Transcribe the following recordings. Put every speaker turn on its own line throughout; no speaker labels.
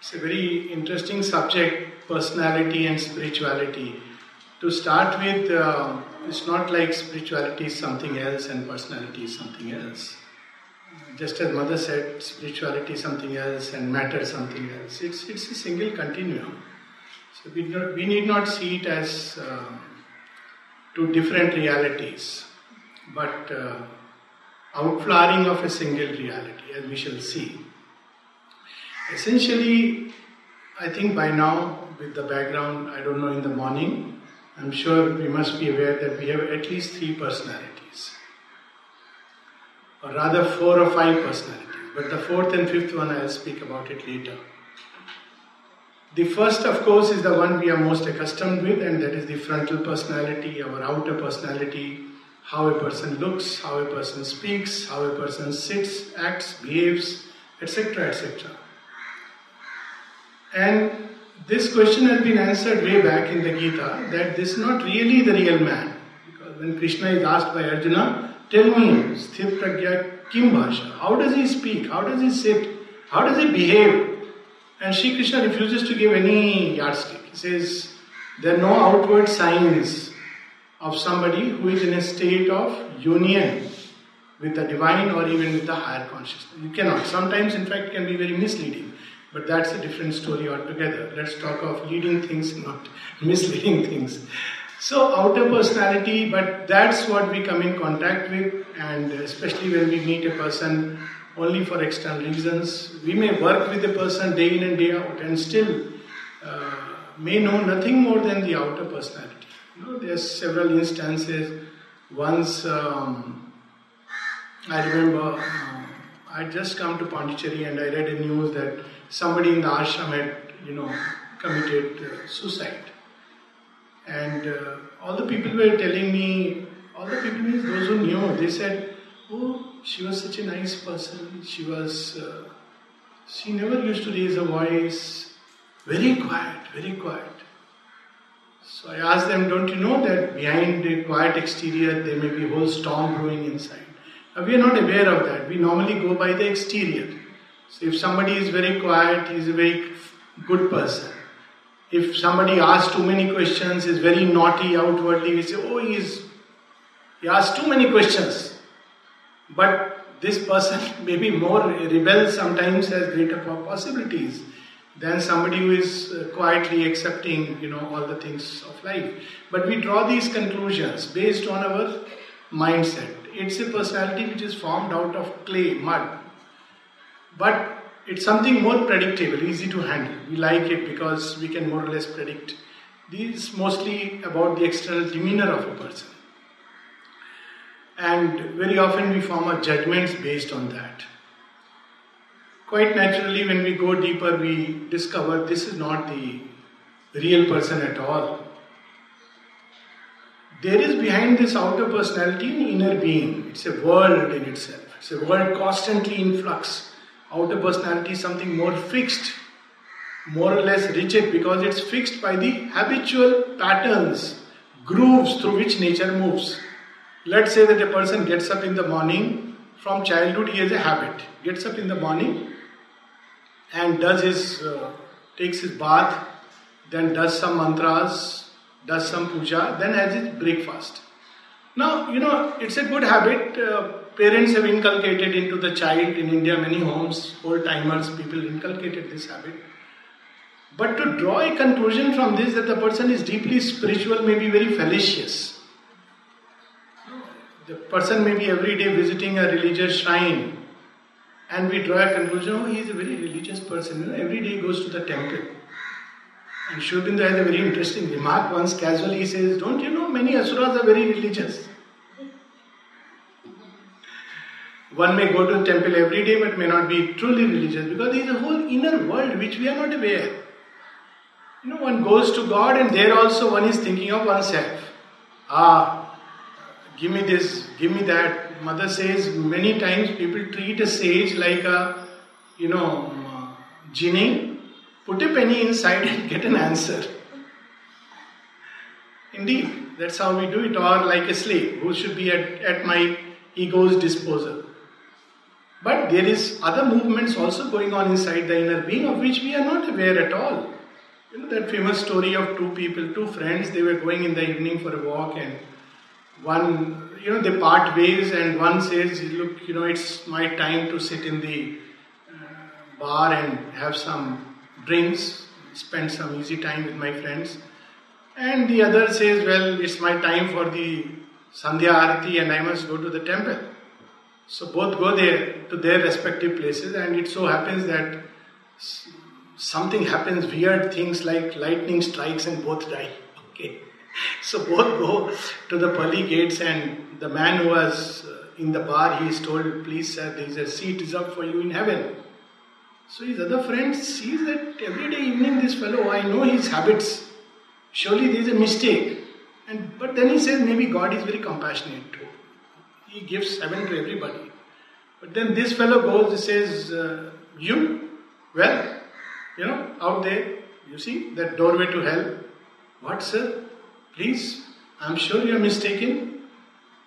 It's a very interesting subject, personality and spirituality. To start with, uh, it's not like spirituality is something else and personality is something else. Just as Mother said, spirituality is something else and matter something else. It's, it's a single continuum. So we, we need not see it as uh, two different realities, but uh, outflowering of a single reality, as we shall see. Essentially, I think by now, with the background, I don't know, in the morning, I'm sure we must be aware that we have at least three personalities, or rather, four or five personalities. But the fourth and fifth one, I'll speak about it later. The first, of course, is the one we are most accustomed with, and that is the frontal personality, our outer personality, how a person looks, how a person speaks, how a person sits, acts, behaves, etc. etc. And this question has been answered way back in the Gita that this is not really the real man. Because when Krishna is asked by Arjuna, tell me, Sthit Pragya Kim Bhasha, how does he speak? How does he sit? How does he behave? And Sri Krishna refuses to give any yardstick. He says, there are no outward signs of somebody who is in a state of union with the divine or even with the higher consciousness. You cannot. Sometimes, in fact, can be very misleading. But that's a different story altogether. Let's talk of leading things, not misleading things. So, outer personality, but that's what we come in contact with, and especially when we meet a person only for external reasons. We may work with a person day in and day out and still uh, may know nothing more than the outer personality. You know, there's several instances. Once um, I remember uh, I just come to Pondicherry and I read a news that somebody in the ashram had, you know, committed uh, suicide. And uh, all the people were telling me, all the people means those who knew, they said, oh, she was such a nice person. She was, uh, she never used to raise her voice. Very quiet, very quiet. So I asked them, don't you know that behind a quiet exterior there may be a whole storm brewing inside? Now we are not aware of that. We normally go by the exterior. So if somebody is very quiet, he is a very good person. If somebody asks too many questions, is very naughty outwardly, we say, oh, he is, he asks too many questions. But this person may be more rebel sometimes has greater possibilities than somebody who is uh, quietly accepting you know all the things of life but we draw these conclusions based on our mindset it's a personality which is formed out of clay mud but it's something more predictable easy to handle we like it because we can more or less predict these mostly about the external demeanor of a person and very often we form our judgments based on that. Quite naturally, when we go deeper, we discover this is not the real person at all. There is behind this outer personality an inner being. It's a world in itself. It's a world constantly in flux. Outer personality is something more fixed, more or less rigid, because it's fixed by the habitual patterns, grooves through which nature moves. Let's say that a person gets up in the morning, from childhood he has a habit, gets up in the morning and does his, uh, takes his bath, then does some mantras, does some puja, then has his breakfast. Now, you know, it's a good habit. Uh, parents have inculcated into the child in India, many homes, old timers, people inculcated this habit. But to draw a conclusion from this that the person is deeply spiritual may be very fallacious. The person may be every day visiting a religious shrine, and we draw a conclusion oh, he is a very religious person. You know, every day he goes to the temple. And Sri Aurobindo has a very interesting remark once casually he says, Don't you know many asuras are very religious? One may go to temple every day but may not be truly religious because there is a whole inner world which we are not aware. You know, one goes to God and there also one is thinking of oneself. Ah, give me this, give me that. Mother says many times people treat a sage like a, you know, genie. Put a penny inside and get an answer. Indeed, that's how we do it, or like a slave who should be at, at my ego's disposal. But there is other movements also going on inside the inner being of which we are not aware at all. You know that famous story of two people, two friends, they were going in the evening for a walk and one, you know, they part ways and one says, look, you know, it's my time to sit in the uh, bar and have some drinks, spend some easy time with my friends. And the other says, well, it's my time for the Sandhya Arati and I must go to the temple. So both go there to their respective places, and it so happens that something happens, weird things like lightning strikes and both die. Okay. So both go to the pearly gates, and the man who was uh, in the bar, he is told, Please, sir, there is a seat is up for you in heaven. So his other friend sees that every day evening, this fellow, I know his habits. Surely there is a mistake. And but then he says, maybe God is very compassionate too. He gives heaven to everybody. But then this fellow goes and says, uh, You, well, you know, out there, you see that doorway to hell. What, sir? Please, I'm sure you're mistaken.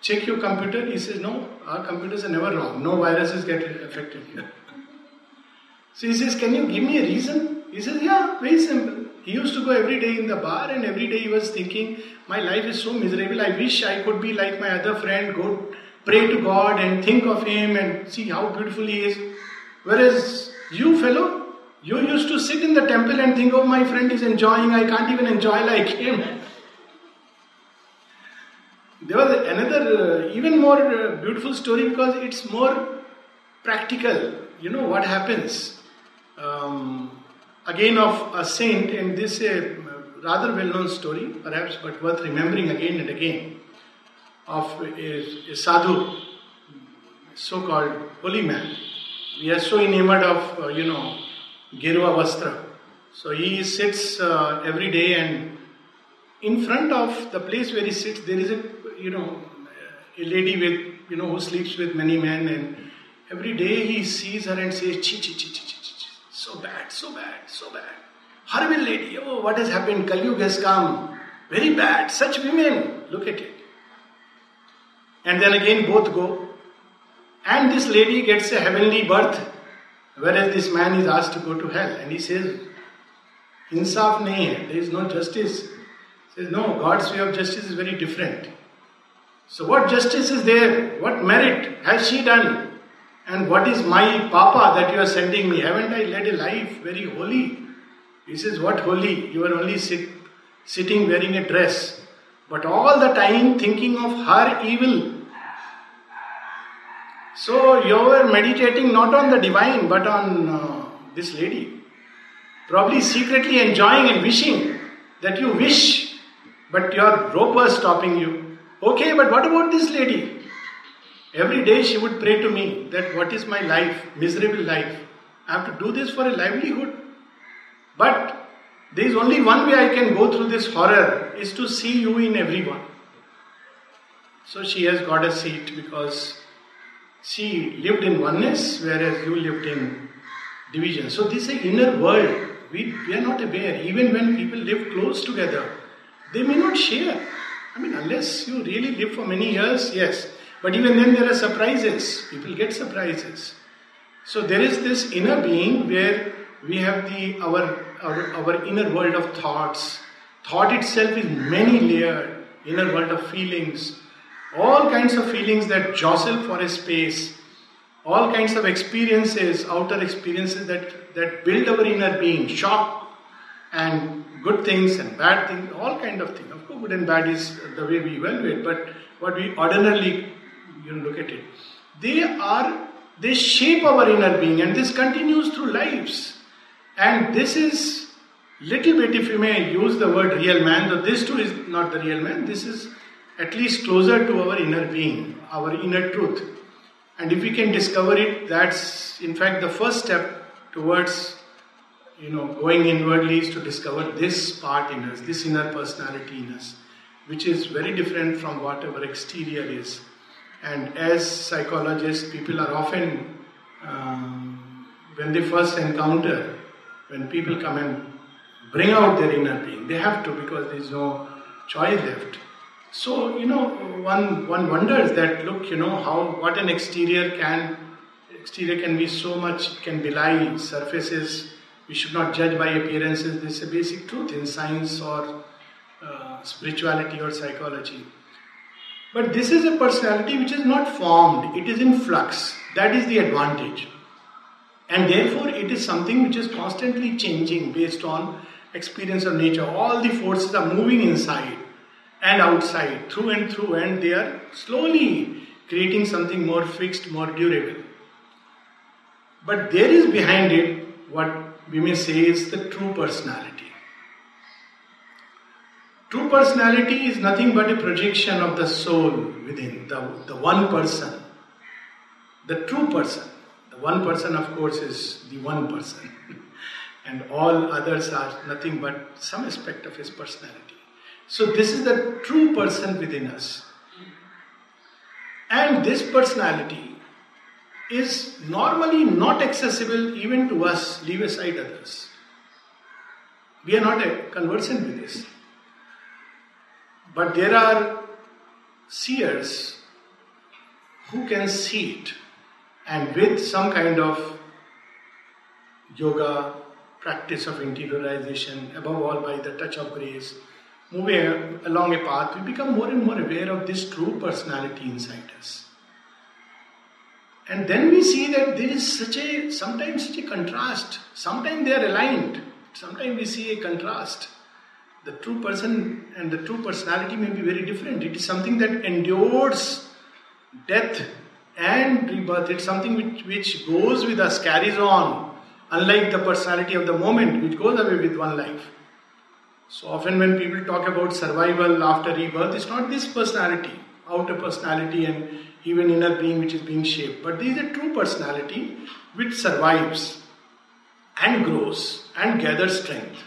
Check your computer. He says, No, our computers are never wrong. No viruses get affected here. so he says, Can you give me a reason? He says, Yeah, very simple. He used to go every day in the bar, and every day he was thinking, My life is so miserable. I wish I could be like my other friend, go pray to God and think of Him and see how beautiful He is. Whereas you, fellow, you used to sit in the temple and think, oh, my friend is enjoying, I can't even enjoy like him. There was another, uh, even more uh, beautiful story because it's more practical. You know what happens? Um, again, of a saint, and this is a rather well known story, perhaps, but worth remembering again and again of a, a sadhu, so called holy man. We are so enamored of, uh, you know, Gerua Vastra. So he sits uh, every day and in front of the place where he sits, there is a, you know, a lady with, you know, who sleeps with many men and every day he sees her and says, chi, chi, chi, chi, chi, chi, so bad, so bad, so bad. Horrible lady, oh, what has happened? Kalyug has come. Very bad. Such women, look at it. And then again both go. And this lady gets a heavenly birth, whereas this man is asked to go to hell. And he says, Insaf nahi hai, there is no justice. He says, No, God's way of justice is very different. So, what justice is there? What merit has she done? And what is my papa that you are sending me? Haven't I led a life very holy? He says, What holy? You are only sit, sitting wearing a dress, but all the time thinking of her evil so you were meditating not on the divine but on uh, this lady. Probably secretly enjoying and wishing that you wish, but your rope was stopping you. Okay, but what about this lady? Every day she would pray to me that what is my life, miserable life. I have to do this for a livelihood. But there is only one way I can go through this horror is to see you in everyone. So she has got a seat because she lived in oneness, whereas you lived in division. So this is an inner world. We, we are not aware. Even when people live close together, they may not share. I mean, unless you really live for many years, yes. But even then, there are surprises. People get surprises. So there is this inner being where we have the our our, our inner world of thoughts. Thought itself is many layered. Inner world of feelings, all kinds of feelings that jostle for a space, all kinds of experiences, outer experiences that, that build our inner being, shock and good things and bad things, all kind of things. Of course, good and bad is the way we evaluate, but what we ordinarily you know, look at it, they are they shape our inner being, and this continues through lives. And this is little bit, if you may use the word real man, though this too is not the real man, this is at least closer to our inner being, our inner truth. And if we can discover it, that's in fact the first step towards you know going inwardly is to discover this part in us, this inner personality in us, which is very different from what our exterior is. And as psychologists, people are often um, when they first encounter, when people come and bring out their inner being, they have to because there is no choice left so, you know, one, one wonders that, look, you know, how, what an exterior can exterior can be so much, can belie surfaces. We should not judge by appearances. This is a basic truth in science or uh, spirituality or psychology. But this is a personality which is not formed, it is in flux. That is the advantage. And therefore, it is something which is constantly changing based on experience of nature. All the forces are moving inside and outside, through and through, and they are slowly creating something more fixed, more durable. But there is behind it what we may say is the true personality. True personality is nothing but a projection of the soul within, the, the one person. The true person. The one person, of course, is the one person. and all others are nothing but some aspect of his personality. So, this is the true person within us. And this personality is normally not accessible even to us, leave aside others. We are not conversant with this. But there are seers who can see it and with some kind of yoga, practice of interiorization, above all by the touch of grace, moving along a path, we become more and more aware of this true personality inside us. And then we see that there is such a sometimes such a contrast. Sometimes they are aligned. Sometimes we see a contrast. The true person and the true personality may be very different. It is something that endures death and rebirth. It's something which, which goes with us, carries on, unlike the personality of the moment, which goes away with one life. So often when people talk about survival after rebirth, it's not this personality, outer personality and even inner being which is being shaped, but there is a true personality which survives and grows and gathers strength.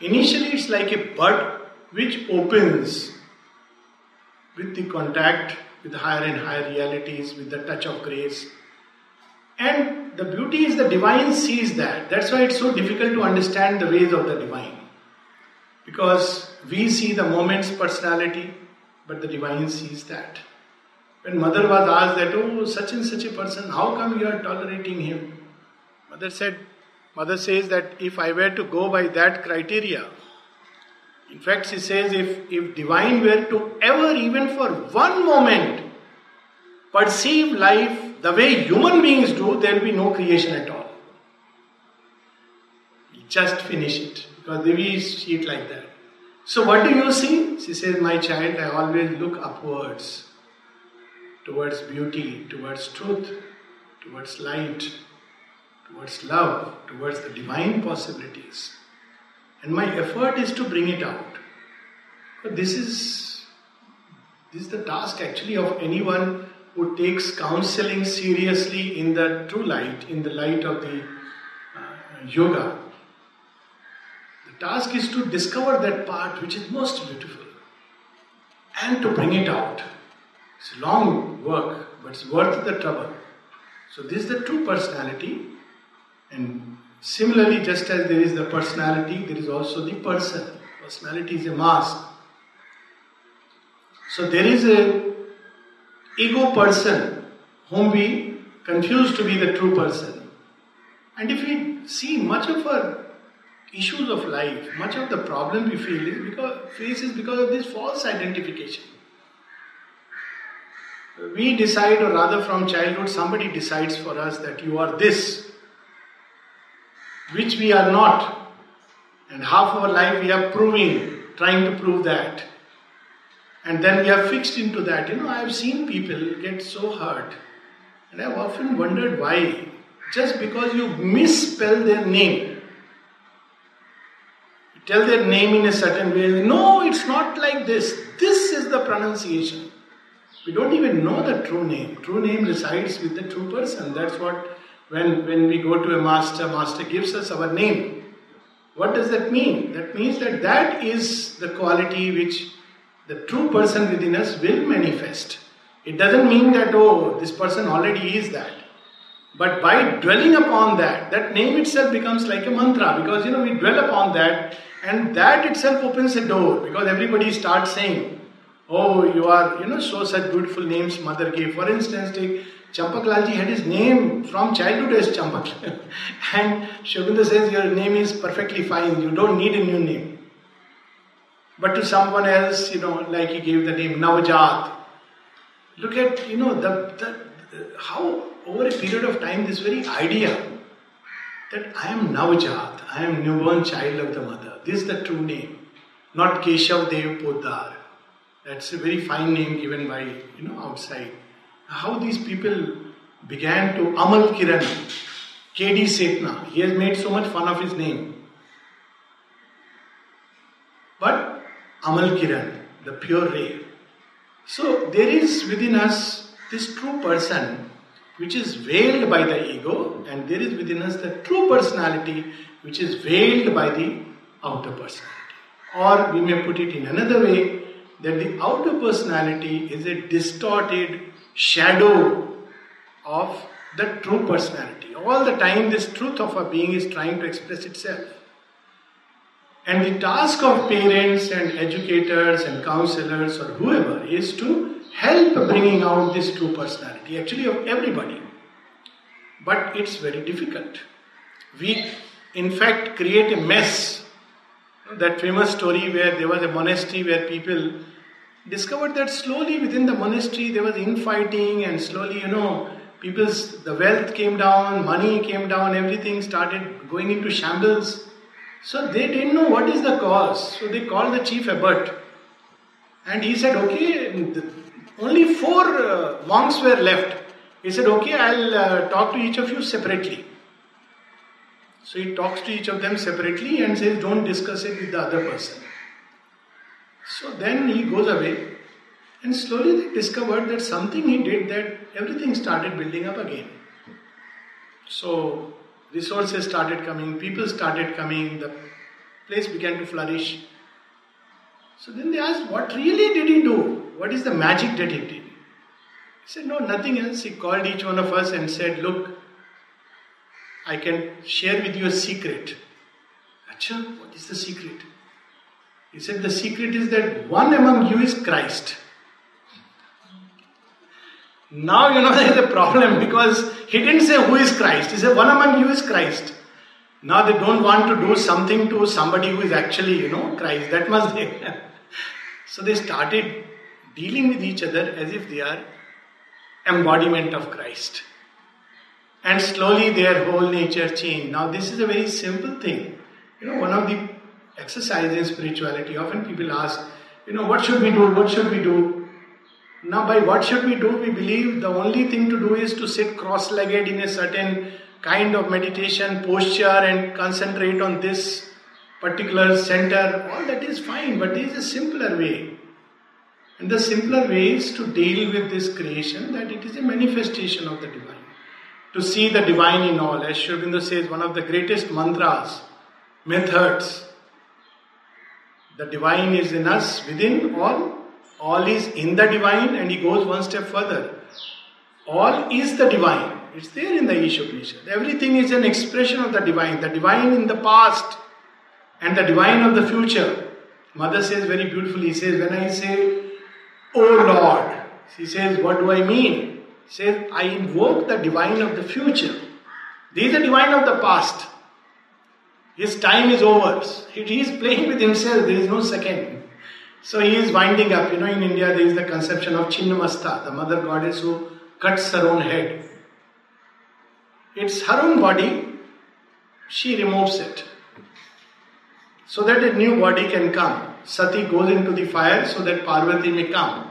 Initially, it's like a bud which opens with the contact with higher and higher realities, with the touch of grace. And the beauty is the divine sees that. That's why it's so difficult to understand the ways of the divine. Because we see the moment's personality, but the divine sees that. When mother was asked that, oh, such and such a person, how come you are tolerating him? Mother said, Mother says that if I were to go by that criteria, in fact, she says if, if divine were to ever, even for one moment, perceive life the way human beings do, there will be no creation at all. Just finish it. Because Devi see it like that. So, what do you see? She says, My child, I always look upwards, towards beauty, towards truth, towards light, towards love, towards the divine possibilities. And my effort is to bring it out. But this is this is the task actually of anyone who takes counseling seriously in the true light, in the light of the uh, yoga. Task is to discover that part which is most beautiful and to bring it out. It's a long work, but it's worth the trouble. So, this is the true personality and similarly, just as there is the personality, there is also the person. Personality is a mask. So there is a ego person whom we confuse to be the true person. And if we see much of our issues of life, much of the problem we feel is because face is because of this false identification. We decide, or rather from childhood, somebody decides for us that you are this, which we are not. And half our life we are proving, trying to prove that. And then we are fixed into that. You know, I have seen people get so hurt. And I've often wondered why. Just because you misspell their name. Tell their name in a certain way. No, it's not like this. This is the pronunciation. We don't even know the true name. True name resides with the true person. That's what when, when we go to a master, master gives us our name. What does that mean? That means that that is the quality which the true person within us will manifest. It doesn't mean that, oh, this person already is that. But by dwelling upon that, that name itself becomes like a mantra because you know we dwell upon that and that itself opens a door because everybody starts saying, Oh, you are, you know, so such beautiful names mother gave. For instance, take Champaklalji had his name from childhood as Champak. and Sri Aurobindo says, Your name is perfectly fine, you don't need a new name. But to someone else, you know, like he gave the name Navajat. Look at, you know, the, the, how over a period of time this very idea that I am Navajat, I am newborn child of the mother. This is the true name, not Keshav Dev Podar. That's a very fine name given by, you know, outside how these people began to Amal Kiran, K.D. Sethna. He has made so much fun of his name. But Amal Kiran, the pure ray. So there is within us this true person which is veiled by the ego, and there is within us the true personality which is veiled by the outer personality. Or we may put it in another way that the outer personality is a distorted shadow of the true personality. All the time, this truth of a being is trying to express itself. And the task of parents and educators and counselors or whoever is to help bringing out this true personality, actually, of everybody. But it's very difficult. We, in fact, create a mess. That famous story where there was a monastery where people discovered that slowly within the monastery there was infighting and slowly you know people's the wealth came down money came down everything started going into shambles. So they didn't know what is the cause. So they called the chief abbot. And he said okay only four uh, monks were left. He said okay i'll uh, talk to each of you separately so he talks to each of them separately and says don't discuss it with the other person so then he goes away, and slowly they discovered that something he did that everything started building up again. So resources started coming, people started coming, the place began to flourish. So then they asked, What really did he do? What is the magic that he did? He said, No, nothing else. He called each one of us and said, Look, I can share with you a secret. Acha, what is the secret? He said, The secret is that one among you is Christ. Now you know there is a problem because he didn't say who is Christ. He said, One among you is Christ. Now they don't want to do something to somebody who is actually, you know, Christ. That must be. so they started dealing with each other as if they are embodiment of Christ. And slowly their whole nature changed. Now, this is a very simple thing. You know, one of the exercises in spirituality. Often people ask, you know, what should we do? What should we do? Now, by what should we do? We believe the only thing to do is to sit cross legged in a certain kind of meditation posture and concentrate on this particular center. All that is fine, but there is a simpler way. And the simpler way is to deal with this creation that it is a manifestation of the divine. To see the divine in all. As Aurobindo says, one of the greatest mantras, methods the divine is in us, within all. All is in the divine, and he goes one step further. All is the divine. It's there in the Ishopanishad. Everything is an expression of the divine. The divine in the past and the divine of the future. Mother says very beautifully, he says, when I say, Oh Lord, she says, what do I mean? Says, I invoke the divine of the future. This is the divine of the past. His time is over. He is playing with himself, there is no second. So he is winding up. You know, in India there is the conception of Chinnamasta, the mother goddess who cuts her own head. It's her own body, she removes it. So that a new body can come. Sati goes into the fire so that Parvati may come.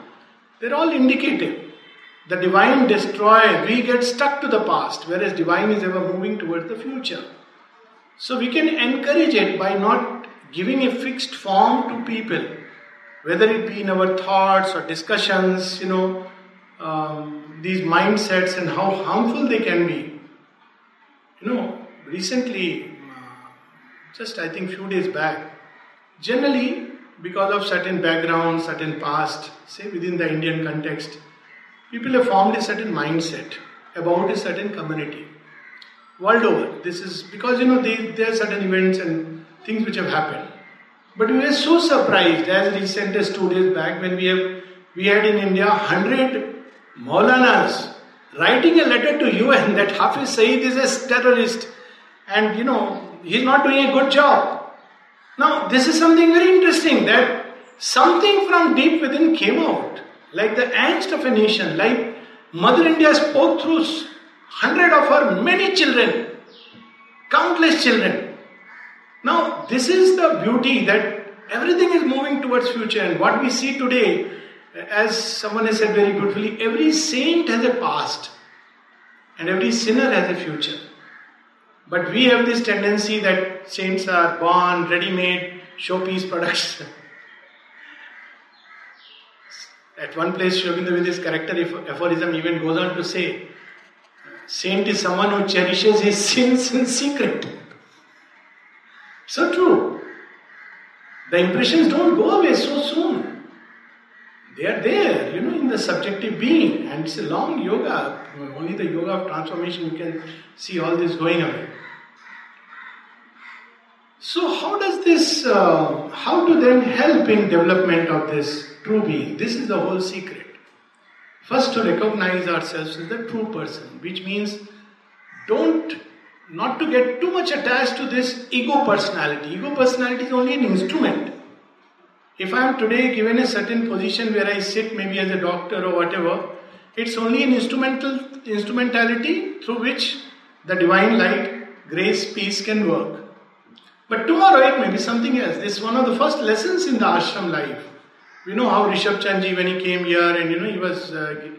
They're all indicative. The divine destroys, we get stuck to the past, whereas divine is ever moving towards the future. So we can encourage it by not giving a fixed form to people, whether it be in our thoughts or discussions, you know, um, these mindsets and how harmful they can be. You know, recently, uh, just I think few days back, generally because of certain background, certain past, say within the Indian context, people have formed a certain mindset about a certain community world over. This is because you know they, there are certain events and things which have happened. But we were so surprised as recent as two days back when we have we had in India hundred Maulanas writing a letter to UN that Hafiz Saeed is a terrorist and you know he's not doing a good job. Now, this is something very interesting that something from deep within came out, like the angst of a nation, like Mother India spoke through hundred of her many children, countless children. Now, this is the beauty that everything is moving towards future, and what we see today, as someone has said very beautifully, every saint has a past, and every sinner has a future. But we have this tendency that saints are born, ready made, showpiece products. At one place, Sri Aurobindo with his character aphorism even goes on to say, Saint is someone who cherishes his sins in secret. So true. The impressions don't go away so soon. They are there, you know, in the subjective being, and it's a long yoga. Only the yoga of transformation you can see all this going away. So, how does this, uh, how to then help in development of this true being? This is the whole secret. First, to recognize ourselves as the true person, which means don't not to get too much attached to this ego personality. Ego personality is only an instrument. If I am today given a certain position where I sit, maybe as a doctor or whatever, it's only an instrumental instrumentality through which the divine light, grace, peace can work. But tomorrow it may be something else. This is one of the first lessons in the ashram life. We know how Rishabh Chandji, when he came here, and you know, he was, uh,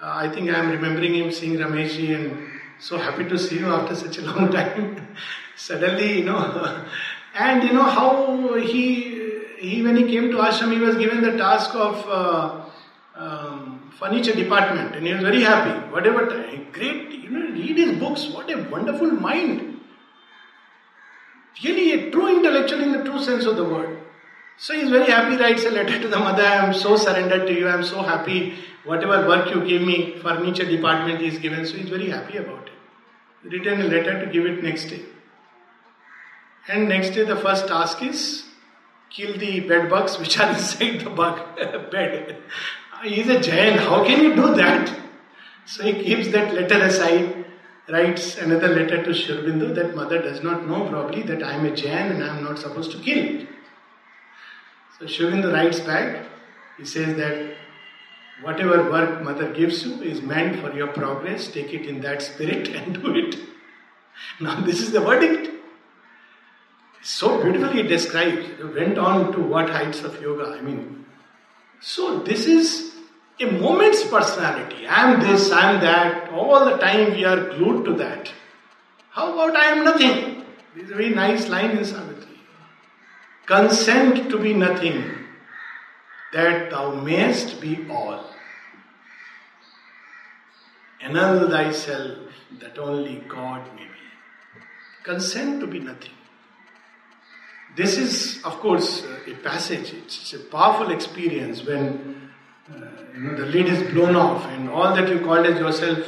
uh, I think I am remembering him seeing Rameshji, and so happy to see you after such a long time. Suddenly, you know, and you know how he, he, when he came to ashram, he was given the task of uh, um, furniture department, and he was very happy. Whatever, great, you know, read his books. What a wonderful mind really a true intellectual in the true sense of the word. So he's very happy, writes a letter to the mother, I am so surrendered to you, I am so happy, whatever work you give me, furniture department is given, so he's very happy about it. Written a letter to give it next day. And next day the first task is kill the bed bugs which are inside the bug bed. He's a giant, how can you do that? So he keeps that letter aside writes another letter to Aurobindo that mother does not know probably that I am a Jain and I am not supposed to kill it. So Aurobindo writes back, he says that whatever work mother gives you is meant for your progress, take it in that spirit and do it. Now this is the verdict. So beautifully described, went on to what heights of yoga. I mean, so this is a moment's personality. I am this, I am that. All the time we are glued to that. How about I am nothing? This is a very nice line in. Consent to be nothing, that thou mayest be all. Annul thyself, that only God may be. Consent to be nothing. This is, of course, a passage. It's a powerful experience when uh, you know, the lid is blown off and all that you called as yourself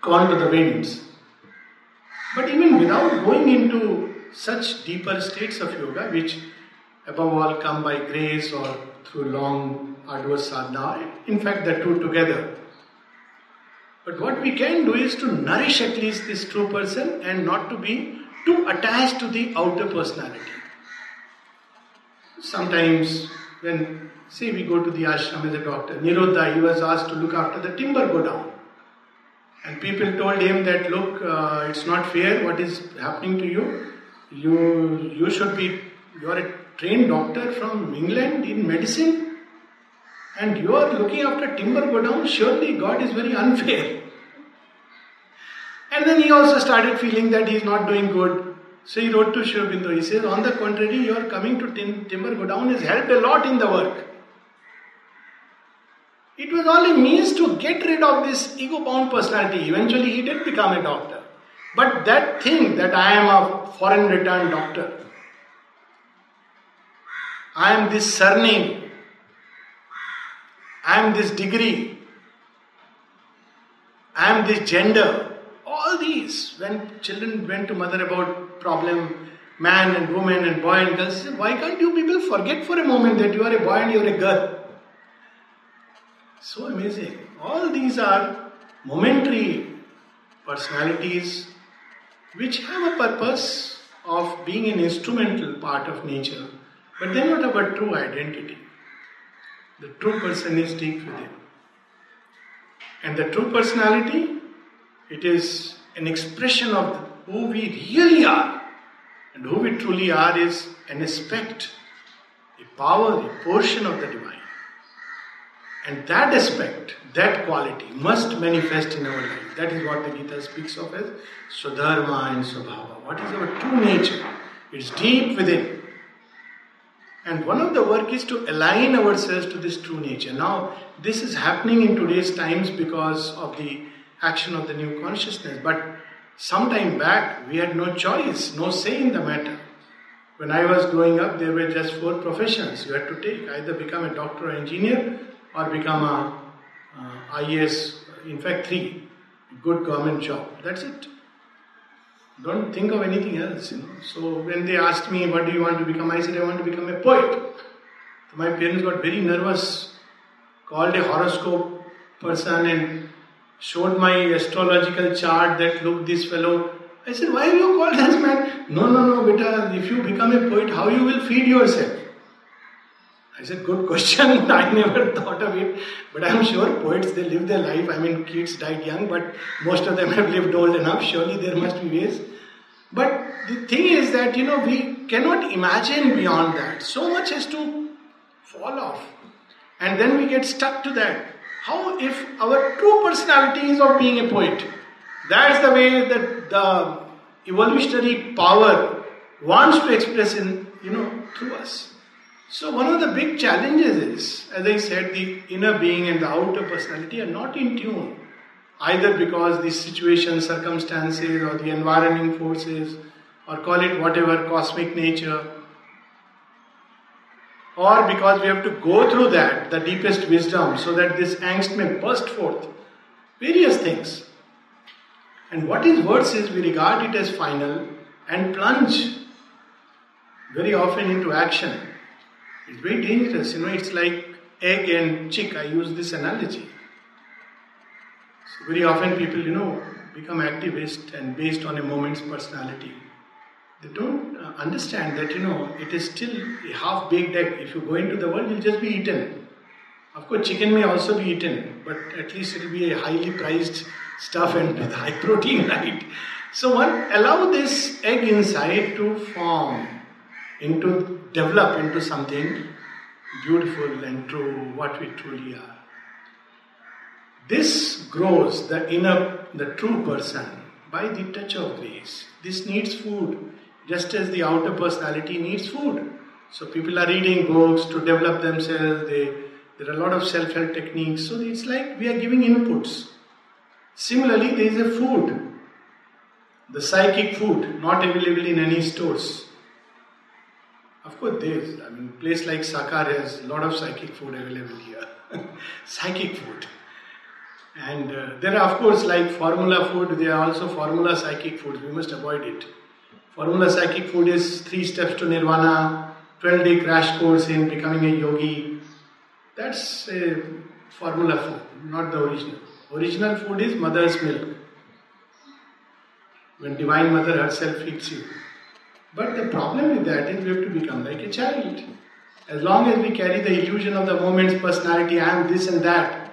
gone to the winds. But even without going into such deeper states of yoga, which above all come by grace or through long, arduous sadhana, in fact, the two together. But what we can do is to nourish at least this true person and not to be too attached to the outer personality. Sometimes, when Say we go to the ashram as a doctor. Nirodha, he was asked to look after the timber godown. And people told him that, look, uh, it's not fair what is happening to you. You, you should be, you are a trained doctor from England in medicine. And you are looking after timber godown. Surely God is very unfair. And then he also started feeling that he is not doing good. So he wrote to Sri He says, on the contrary, your coming to tim- timber godown has helped a lot in the work. It was all a means to get rid of this ego bound personality. Eventually, he did become a doctor. But that thing that I am a foreign returned doctor, I am this surname, I am this degree, I am this gender, all these, when children went to mother about problem, man and woman and boy and girl, said, why can't you people forget for a moment that you are a boy and you are a girl? So amazing. All these are momentary personalities which have a purpose of being an instrumental part of nature, but they're not our true identity. The true person is deep within. And the true personality, it is an expression of who we really are. And who we truly are is an aspect, a power, a portion of the divine. And that aspect, that quality must manifest in our life. That is what the Gita speaks of as Swadharma and Swabhava. What is our true nature? It's deep within. And one of the work is to align ourselves to this true nature. Now, this is happening in today's times because of the action of the new consciousness. But some time back, we had no choice, no say in the matter. When I was growing up, there were just four professions you had to take either become a doctor or engineer or become a uh, IAS, in fact, three good government job. That's it. Don't think of anything else, you know. So when they asked me, What do you want to become? I said, I want to become a poet. So my parents got very nervous, called a horoscope person and showed my astrological chart that look this fellow. I said, Why are you called this man? No, no, no, beta, if you become a poet, how you will feed yourself? I said, good question. I never thought of it. But I'm sure poets, they live their life. I mean, Keats died young, but most of them have lived old enough. Surely there must be ways. But the thing is that, you know, we cannot imagine beyond that. So much has to fall off. And then we get stuck to that. How if our true personality is of being a poet? That's the way that the evolutionary power wants to express in, you know, through us. So, one of the big challenges is, as I said, the inner being and the outer personality are not in tune, either because the situation, circumstances, or the environment forces, or call it whatever, cosmic nature, or because we have to go through that, the deepest wisdom, so that this angst may burst forth. Various things. And what is worse is we regard it as final and plunge very often into action it's very dangerous, you know, it's like egg and chick. I use this analogy. Very often people, you know, become activists and based on a moment's personality. They don't uh, understand that, you know, it is still a half baked egg. If you go into the world, you'll just be eaten. Of course, chicken may also be eaten, but at least it will be a highly prized stuff and with high protein, right? So one allow this egg inside to form into develop into something beautiful and true, what we truly are. This grows the inner, the true person by the touch of grace. This needs food, just as the outer personality needs food. So people are reading books to develop themselves. They, there are a lot of self-help techniques. So it's like we are giving inputs. Similarly, there is a food, the psychic food, not available in any stores. Of course, there's, I mean, place like Sakar has a lot of psychic food available here. psychic food. And uh, there are, of course, like formula food, there are also formula psychic food. We must avoid it. Formula psychic food is three steps to nirvana, 12 day crash course in becoming a yogi. That's a formula food, not the original. Original food is mother's milk. When Divine Mother herself feeds you. But the problem with that is we have to become like a child. As long as we carry the illusion of the moment's personality, I am this and that.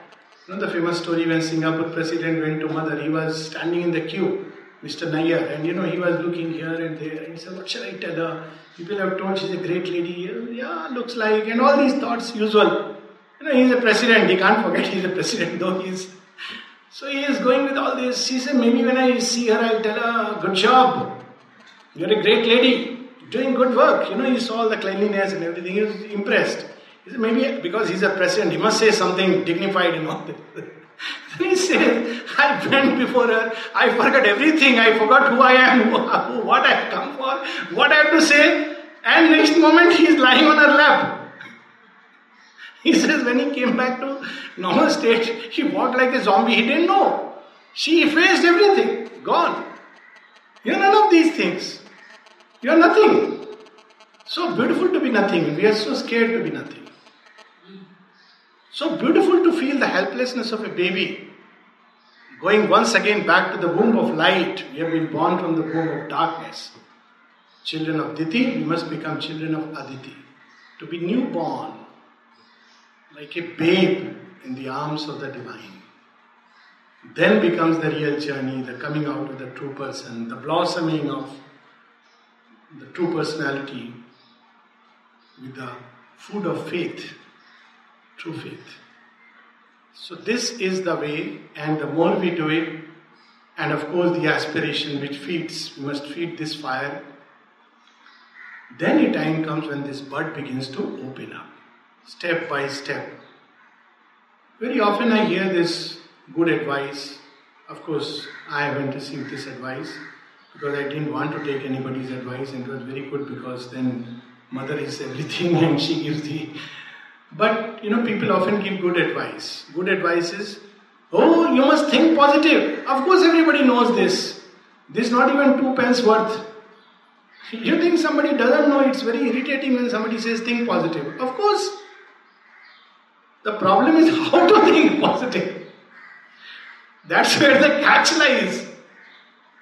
You know the famous story when Singapore president went to mother, he was standing in the queue, Mr. Nair, and you know he was looking here and there, and he said, What shall I tell her? People have told she's a great lady. Yeah, looks like, and all these thoughts usual. You know, he's a president, he can't forget he's a president, though he's. So he is going with all this. He said, Maybe when I see her, I'll tell her, Good job. You're a great lady, doing good work. You know, you saw all the cleanliness and everything. He was impressed. Maybe because he's a president, he must say something dignified and all this. he said, I went before her, I forgot everything, I forgot who I am, what I have come for, what I have to say, and next moment he is lying on her lap. He says when he came back to normal state, he walked like a zombie, he didn't know. She effaced everything, gone. You're none of these things. You are nothing. So beautiful to be nothing. We are so scared to be nothing. So beautiful to feel the helplessness of a baby. Going once again back to the womb of light, we have been born from the womb of darkness. Children of Diti, we must become children of Aditi. To be newborn, like a babe in the arms of the divine. Then becomes the real journey, the coming out of the true person, the blossoming of the true personality with the food of faith, true faith. So, this is the way, and the more we do it, and of course, the aspiration which feeds, we must feed this fire. Then a time comes when this bud begins to open up, step by step. Very often I hear this good advice. Of course, I haven't received this advice because I didn't want to take anybody's advice, and it was very good because then mother is everything and she gives the but you know, people often give good advice. Good advice is, oh, you must think positive. Of course, everybody knows this. This is not even two pence worth. You think somebody doesn't know, it's very irritating when somebody says think positive. Of course. The problem is how to think positive. That's where the catch lies.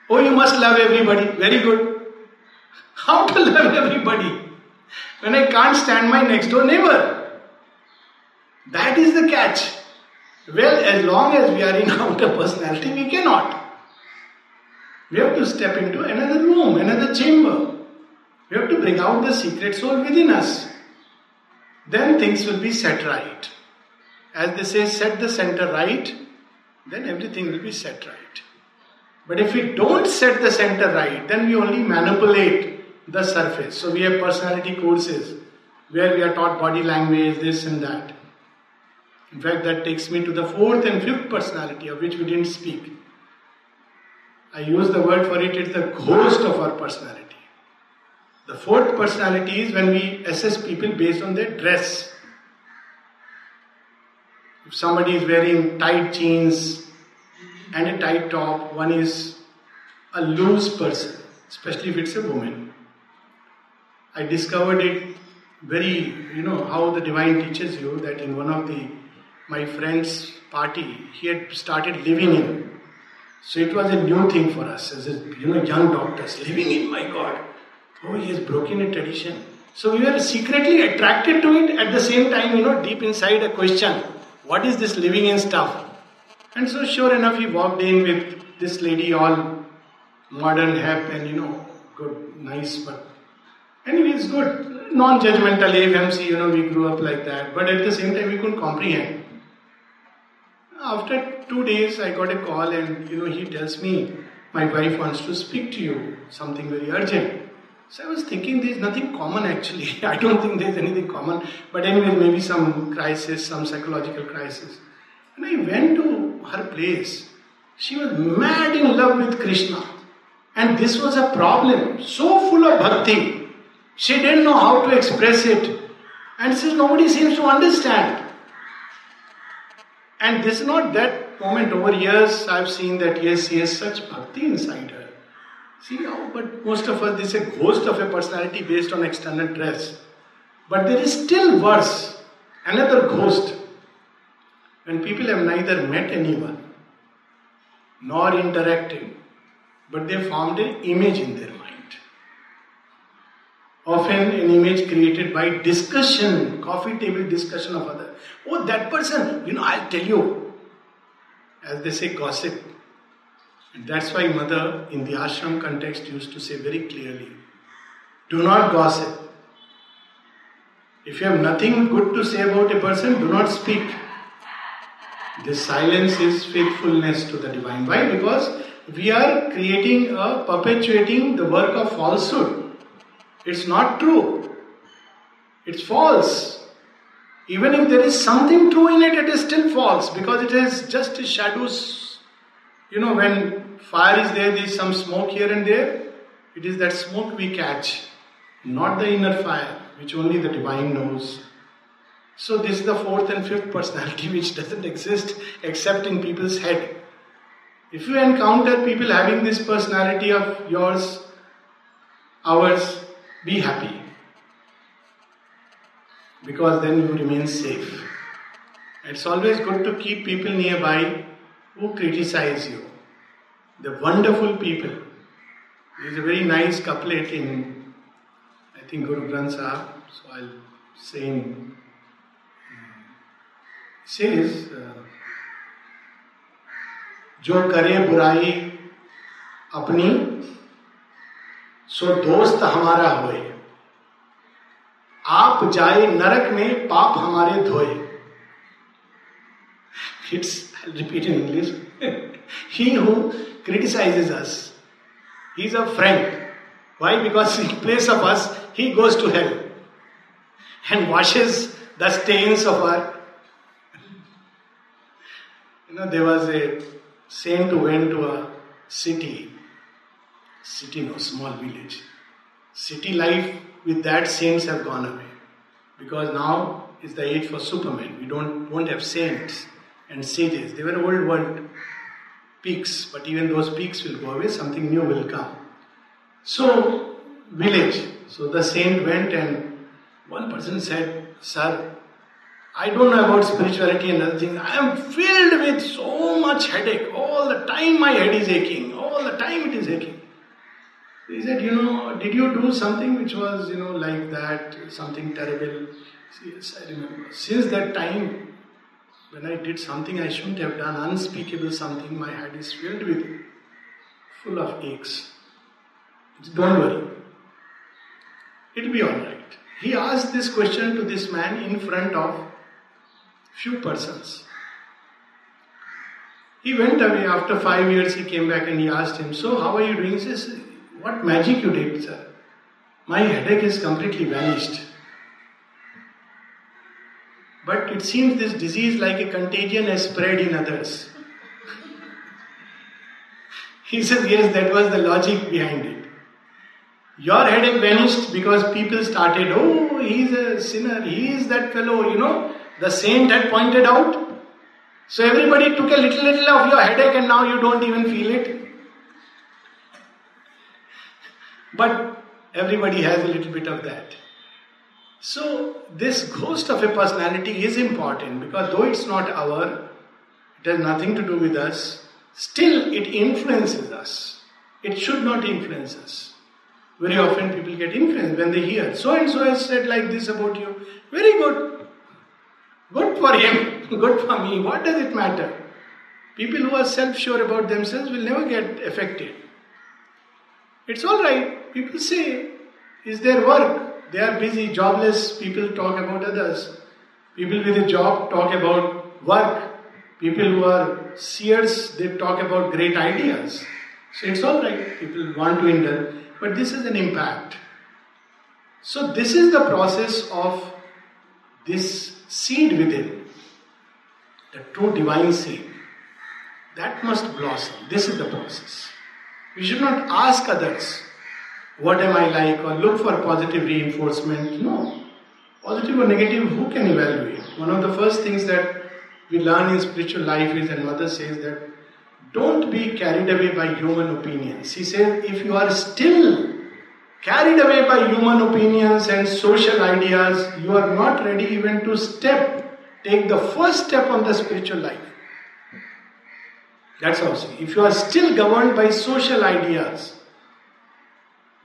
Oh, you must love everybody. Very good. How to love everybody? When I can't stand my next door neighbor. That is the catch. Well, as long as we are in outer personality, we cannot. We have to step into another room, another chamber. We have to bring out the secret soul within us. Then things will be set right. As they say, set the center right, then everything will be set right. But if we don't set the center right, then we only manipulate the surface. So we have personality courses where we are taught body language, this and that. In fact, that takes me to the fourth and fifth personality of which we didn't speak. I use the word for it, it's the ghost of our personality. The fourth personality is when we assess people based on their dress. If somebody is wearing tight jeans and a tight top, one is a loose person, especially if it's a woman. I discovered it very, you know, how the divine teaches you that in one of the my friend's party, he had started living in. So it was a new thing for us as a, you know young doctors living in. My God, oh, he has broken a tradition. So we were secretly attracted to it. At the same time, you know, deep inside a question: What is this living in stuff? And so, sure enough, he walked in with this lady, all modern, hip, and you know, good, nice, but anyway, it's good. Non-judgmental AFMC, you know, we grew up like that. But at the same time, we couldn't comprehend. After two days, I got a call, and you know, he tells me, My wife wants to speak to you, something very urgent. So I was thinking there's nothing common actually. I don't think there's anything common. But anyway, maybe some crisis, some psychological crisis. And I went to her place. She was mad in love with Krishna. And this was a problem. So full of bhakti. She didn't know how to express it. And says nobody seems to understand. And this is not that moment. Over years, I've seen that yes, he has such bhakti inside her. See how, but most of us, this is a ghost of a personality based on external dress. But there is still worse, another ghost. When people have neither met anyone nor interacted, but they formed an image in their. Often an image created by discussion, coffee table discussion of other. Oh, that person, you know, I'll tell you. As they say, gossip. And that's why mother in the ashram context used to say very clearly, do not gossip. If you have nothing good to say about a person, do not speak. This silence is faithfulness to the divine. Why? Because we are creating a perpetuating the work of falsehood. It's not true. It's false. Even if there is something true in it, it is still false because it is just a shadows. You know, when fire is there, there is some smoke here and there. It is that smoke we catch, not the inner fire, which only the divine knows. So, this is the fourth and fifth personality which doesn't exist except in people's head. If you encounter people having this personality of yours, ours, be happy because then you remain safe. It's always good to keep people nearby who criticize you. The wonderful people. There is a very nice couplet in, I think, Guru Granth Sahib, so I'll say in, says, uh, जो करे बुराई अपनी सो दोस्त हमारा होए। आप जाए नरक में पाप हमारे धोए। It's repeat in English he who criticizes us he is a friend why because in place of us he goes to help and washes the stains of our you know, there was a who went to a city city no small village city life with that saints have gone away because now is the age for supermen we don't won't have saints and sages they were old world peaks but even those peaks will go away something new will come so village so the saint went and one person said sir I don't know about spirituality and other things. I am filled with so much headache. All the time my head is aching. All the time it is aching. He said, you know, did you do something which was, you know, like that, something terrible? Yes, I remember. Since that time, when I did something I shouldn't have done, unspeakable something, my head is filled with, full of aches. Don't worry. It'll be alright. He asked this question to this man in front of few persons. He went away after five years. He came back and he asked him, So, how are you doing? He says, what magic you did, sir? My headache is completely vanished. But it seems this disease, like a contagion, has spread in others. he says, Yes, that was the logic behind it. Your headache vanished because people started, Oh, he's a sinner, he is that fellow, you know, the saint had pointed out. So everybody took a little, little of your headache and now you don't even feel it. But everybody has a little bit of that. So, this ghost of a personality is important because though it's not our, it has nothing to do with us, still it influences us. It should not influence us. Very often people get influenced when they hear, so and so has said like this about you. Very good. Good for him, good for me. What does it matter? People who are self sure about themselves will never get affected. It's all right. People say, is their work. They are busy, jobless. People talk about others. People with a job talk about work. People who are seers, they talk about great ideas. So it's all right. People want to indulge. But this is an impact. So this is the process of this seed within, the true divine seed. That must blossom. This is the process. We should not ask others, what am I like, or look for positive reinforcement. No. Positive or negative, who can evaluate? One of the first things that we learn in spiritual life is, and Mother says that, don't be carried away by human opinions. She says, if you are still carried away by human opinions and social ideas, you are not ready even to step, take the first step on the spiritual life. That's how. If you are still governed by social ideas,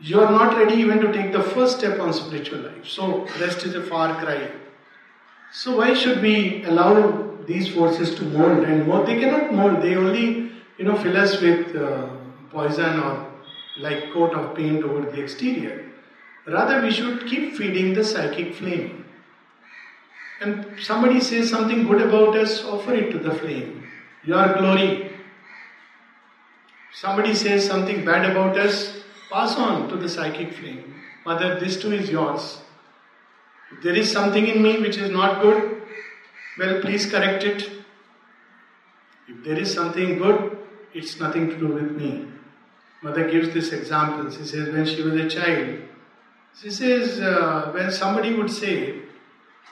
you are not ready even to take the first step on spiritual life. So, rest is a far cry. So, why should we allow these forces to mold and mold? They cannot mold, they only, you know, fill us with uh, poison or like coat of paint over the exterior. Rather, we should keep feeding the psychic flame. And somebody says something good about us, offer it to the flame. Your glory, Somebody says something bad about us, pass on to the psychic flame. Mother, this too is yours. If there is something in me which is not good, well, please correct it. If there is something good, it's nothing to do with me. Mother gives this example. She says, when she was a child, she says, uh, when somebody would say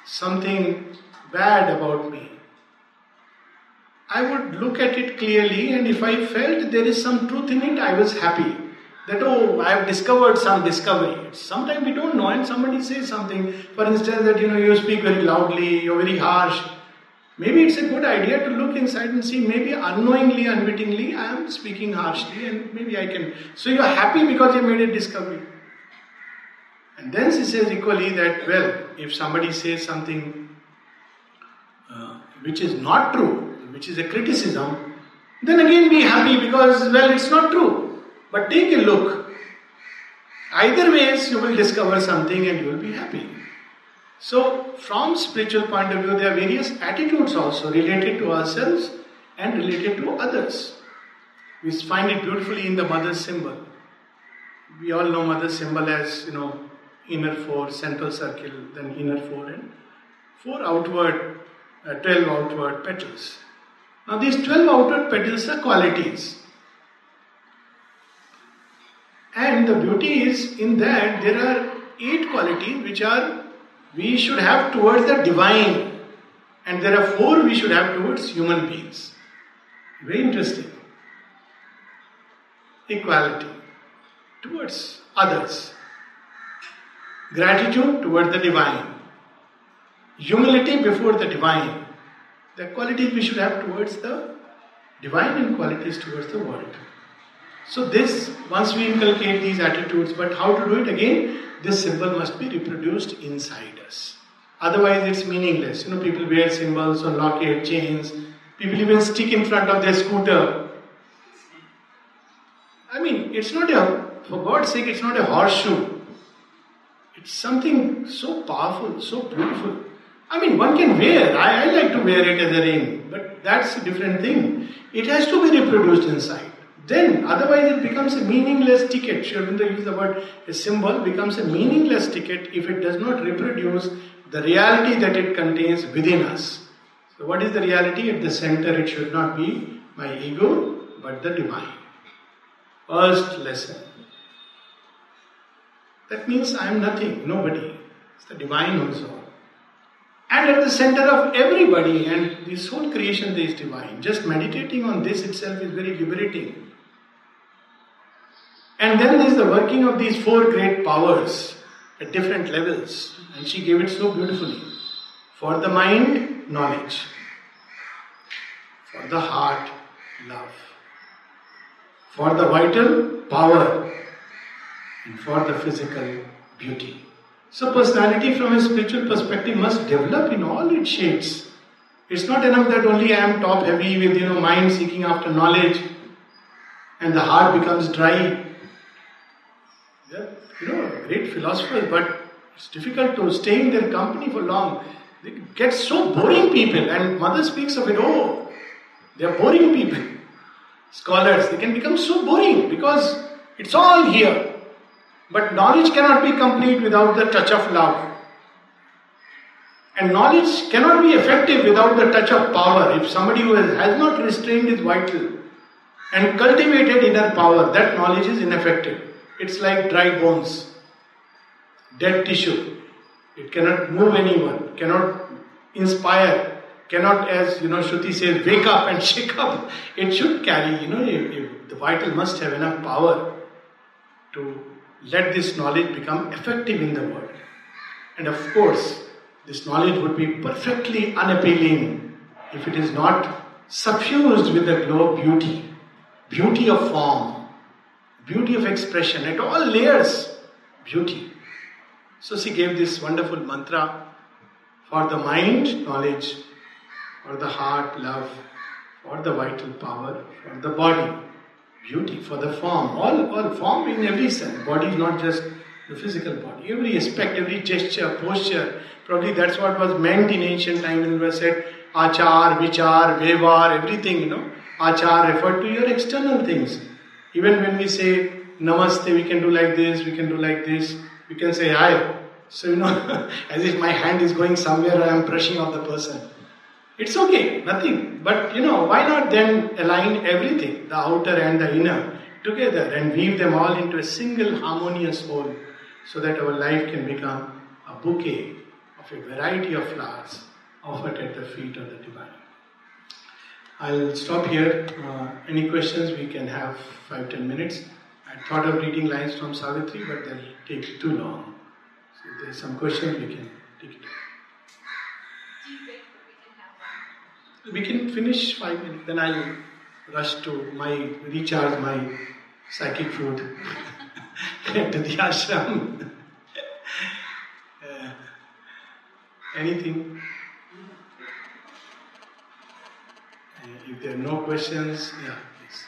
something bad about me, I would look at it clearly, and if I felt there is some truth in it, I was happy. That, oh, I have discovered some discovery. Sometimes we don't know, and somebody says something, for instance, that you know, you speak very loudly, you're very harsh. Maybe it's a good idea to look inside and see, maybe unknowingly, unwittingly, I am speaking harshly and maybe I can. So you are happy because you made a discovery. And then she says equally that, well, if somebody says something uh, which is not true, which is a criticism, then again be happy because, well, it's not true. But take a look. Either ways, you will discover something and you will be happy. So, from spiritual point of view, there are various attitudes also related to ourselves and related to others. We find it beautifully in the mother symbol. We all know mother symbol as you know inner four, central circle, then inner four, and four outward, uh, twelve outward petals. Now these twelve outward petals are qualities. And the beauty is in that there are eight qualities which are we should have towards the divine, and there are four we should have towards human beings. Very interesting. Equality towards others, gratitude towards the divine, humility before the divine, the qualities we should have towards the divine and qualities towards the world. So, this, once we inculcate these attitudes, but how to do it again? This symbol must be reproduced inside us. Otherwise, it's meaningless. You know, people wear symbols on locket, chains, people even stick in front of their scooter. I mean, it's not a, for God's sake, it's not a horseshoe. It's something so powerful, so beautiful. I mean, one can wear, I, I like to wear it as a ring, but that's a different thing. It has to be reproduced inside. Then, otherwise, it becomes a meaningless ticket. Sri Aurobindo uses the word a symbol becomes a meaningless ticket if it does not reproduce the reality that it contains within us. So, what is the reality? At the center, it should not be my ego, but the divine. First lesson. That means I am nothing, nobody. It's the divine all. And at the center of everybody, and this whole creation is divine. Just meditating on this itself is very liberating. And then there's the working of these four great powers at different levels. And she gave it so beautifully. For the mind, knowledge. For the heart, love. For the vital, power. And for the physical, beauty. So, personality from a spiritual perspective must develop in all its shades. It's not enough that only I am top heavy with you know mind seeking after knowledge and the heart becomes dry they're, you know, great philosophers, but it's difficult to stay in their company for long. They get so boring people, and mother speaks of it. Oh, they are boring people. Scholars, they can become so boring because it's all here. But knowledge cannot be complete without the touch of love. And knowledge cannot be effective without the touch of power. If somebody who has, has not restrained his vital and cultivated inner power, that knowledge is ineffective. It's like dry bones, dead tissue. It cannot move anyone, cannot inspire, cannot, as you know, Shruti says, wake up and shake up. It should carry, you know, if, if the vital must have enough power to let this knowledge become effective in the world. And of course, this knowledge would be perfectly unappealing if it is not suffused with the glow of beauty, beauty of form, beauty of expression at all layers, beauty. So she gave this wonderful mantra for the mind, knowledge, for the heart, love, for the vital power, for the body, beauty, for the form, all, all form in every sense. Body is not just the physical body. Every aspect, every gesture, posture, probably that's what was meant in ancient time when it was said achar, vichar, vevar, everything, you know. Achar referred to your external things. Even when we say namaste, we can do like this, we can do like this, we can say hi. So, you know, as if my hand is going somewhere I am brushing off the person. It's okay, nothing. But, you know, why not then align everything, the outer and the inner, together and weave them all into a single harmonious whole so that our life can become a bouquet of a variety of flowers offered at the feet of the divine. I'll stop here. Uh, any questions we can have five ten minutes. I thought of reading lines from Savitri, but they'll take too long. So if there's some questions, we can take it. We can finish five minutes, then I'll rush to my recharge my psychic food to the ashram. uh, anything? Uh, if there are no questions, yeah. Please.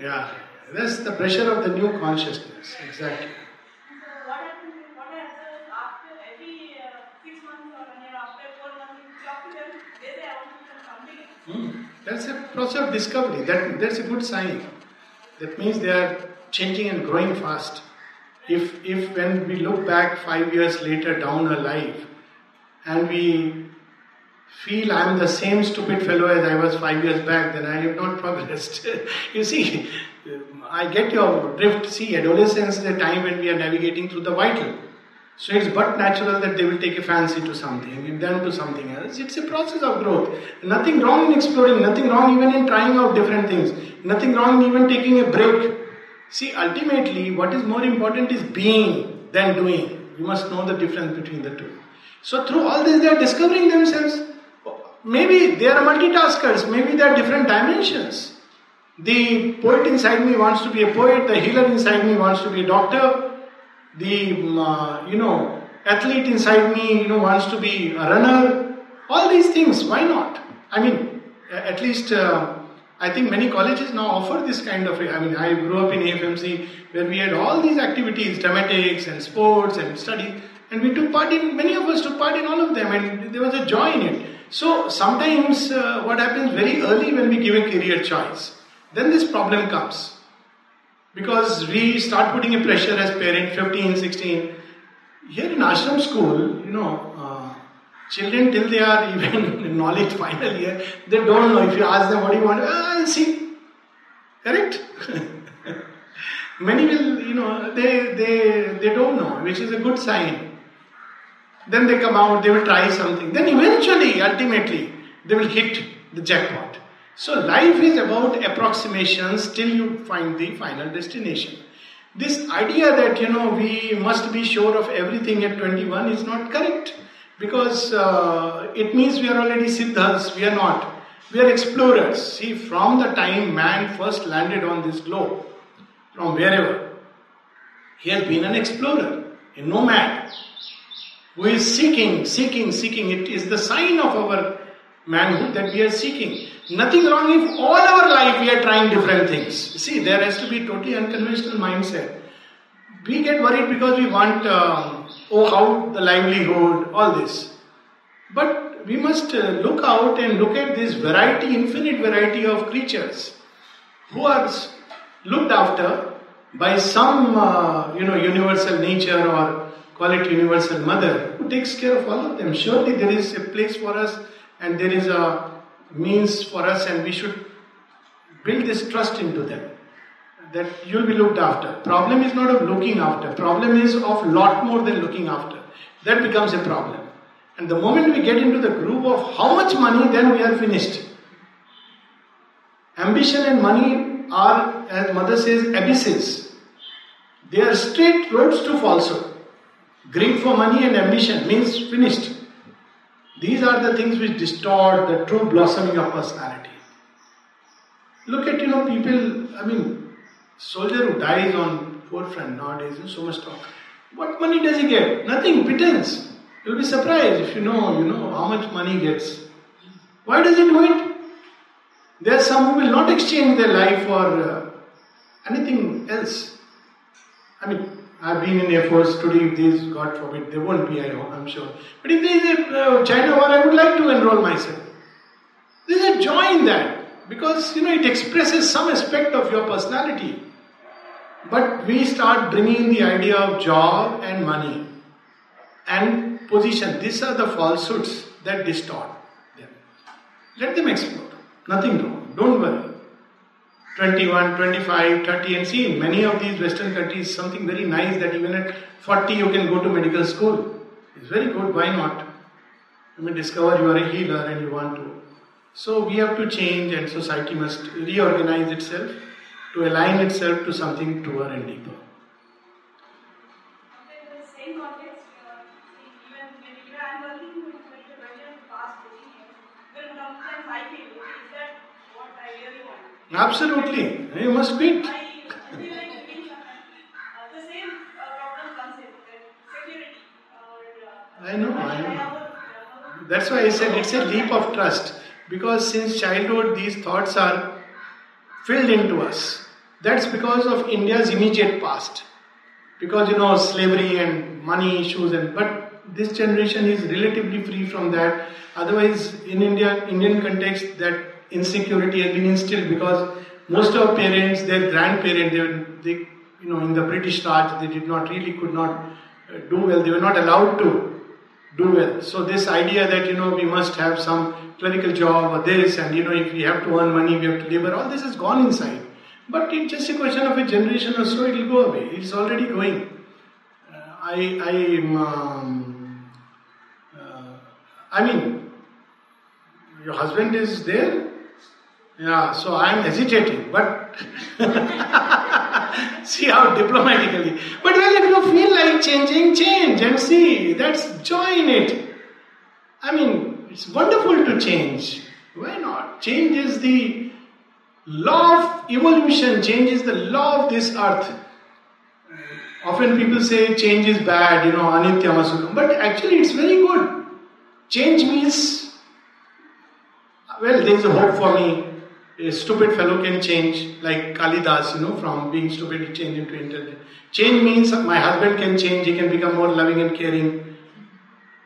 Yeah, that's the pressure of the new consciousness, exactly. Hmm. That's a process of discovery. That, that's a good sign. That means they are changing and growing fast. If, if when we look back five years later down our life and we feel I am the same stupid fellow as I was five years back, then I have not progressed. you see, I get your drift. See, adolescence is a time when we are navigating through the vital. So it's but natural that they will take a fancy to something, and then to something else. It's a process of growth. Nothing wrong in exploring, nothing wrong even in trying out different things, nothing wrong in even taking a break. See, ultimately, what is more important is being than doing. You must know the difference between the two. So, through all this, they are discovering themselves. Maybe they are multitaskers, maybe they are different dimensions. The poet inside me wants to be a poet, the healer inside me wants to be a doctor, the mm, uh, you know athlete inside me you know wants to be a runner. All these things, why not? I mean, at least uh, I think many colleges now offer this kind of. I mean, I grew up in AFMC where we had all these activities, dramatics and sports and study, and we took part in. Many of us took part in all of them, and there was a joy in it. So sometimes uh, what happens very early when we give a career choice, then this problem comes. Because we start putting a pressure as parent, 15, 16. Here in ashram school, you know, uh, children till they are even in knowledge final year, they don't know. If you ask them what do you want, ah, I'll see. Correct? Many will, you know, they, they, they don't know, which is a good sign. Then they come out, they will try something. Then eventually, ultimately, they will hit the jackpot. So life is about approximations till you find the final destination. This idea that you know we must be sure of everything at 21 is not correct because uh, it means we are already siddhas. We are not. We are explorers. See, from the time man first landed on this globe, from wherever, he has been an explorer, a nomad who is seeking, seeking, seeking. It is the sign of our manhood that we are seeking. Nothing wrong if all our life we are trying different things. See, there has to be totally unconventional mindset. We get worried because we want, uh, oh, how the livelihood, all this. But we must uh, look out and look at this variety, infinite variety of creatures who are looked after by some, uh, you know, universal nature or call it universal mother, who takes care of all of them. Surely there is a place for us and there is a means for us, and we should build this trust into them that you'll be looked after. Problem is not of looking after, problem is of lot more than looking after. That becomes a problem. And the moment we get into the groove of how much money, then we are finished. Ambition and money are, as mother says, abysses. They are straight roads to falsehood. Greed for money and ambition means finished. These are the things which distort the true blossoming of personality. Look at, you know, people, I mean, soldier who dies on forefront nowadays, so much talk. What money does he get? Nothing, pittance. You'll be surprised if you know, you know, how much money he gets. Why does he do it? There are some who will not exchange their life for uh, anything else. I mean, I've been in Air Force today. If these, God forbid, there won't be, I know, I'm sure. But if there is a uh, China war, I would like to enroll myself. There's a joy in that because you know it expresses some aspect of your personality. But we start bringing the idea of job and money and position. These are the falsehoods that distort them. Let them explore. Nothing wrong. Don't worry. 21, 25, 30, and see, many of these Western countries, something very nice that even at 40 you can go to medical school. It's very good, why not? You may discover you are a healer and you want to. So we have to change, and society must reorganize itself to align itself to something truer and deeper. Absolutely. You must quit. I know, I know. That's why I said it's a leap of trust. Because since childhood these thoughts are filled into us. That's because of India's immediate past. Because you know, slavery and money issues and but this generation is relatively free from that. Otherwise, in India, Indian context, that insecurity has been instilled because most of parents, their grandparents, they, they, you know, in the British Raj, they did not really could not uh, do well. They were not allowed to do well. So this idea that you know we must have some clerical job or this, and you know if we have to earn money, we have to labor. All this has gone inside. But it's just a question of a generation or so. It will go away. It's already going. Uh, I, I, um, uh, I mean, your husband is there. Yeah, so I am hesitating, but see how diplomatically. But well, if you feel like changing, change and see. That's joy in it. I mean, it's wonderful to change. Why not? Change is the law of evolution, change is the law of this earth. Often people say change is bad, you know, anityam asukham. But actually, it's very good. Change means, well, there is a hope for me a stupid fellow can change, like Kalidas, you know, from being stupid to change into intelligent. Change means my husband can change, he can become more loving and caring.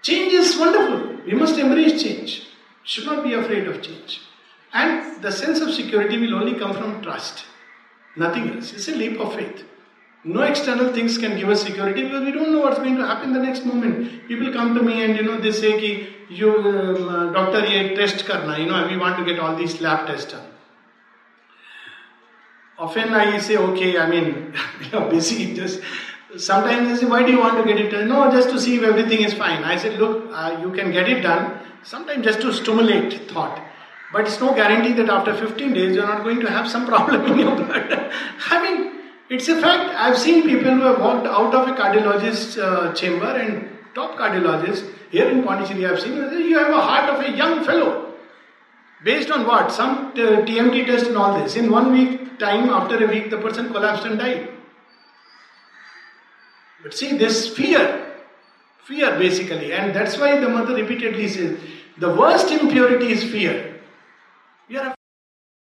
Change is wonderful. We must embrace change. Should not be afraid of change. And the sense of security will only come from trust. Nothing else. It's a leap of faith. No external things can give us security because we don't know what's going to happen the next moment. People come to me and you know they say ki you um, doctor ye test karna, you know we want to get all these lab tests done often I say, okay, I mean, you're busy, just sometimes they say, why do you want to get it done? No, just to see if everything is fine. I said, look, uh, you can get it done, sometimes just to stimulate thought. But it's no guarantee that after 15 days you're not going to have some problem in your blood. I mean, it's a fact. I've seen people who have walked out of a cardiologist's uh, chamber and top cardiologist here in Pondicherry, I've seen you have a heart of a young fellow. Based on what? Some t- uh, TMT test and all this. In one week time, after a week, the person collapsed and died. But see, this fear, fear basically, and that's why the mother repeatedly says, the worst impurity is fear. We are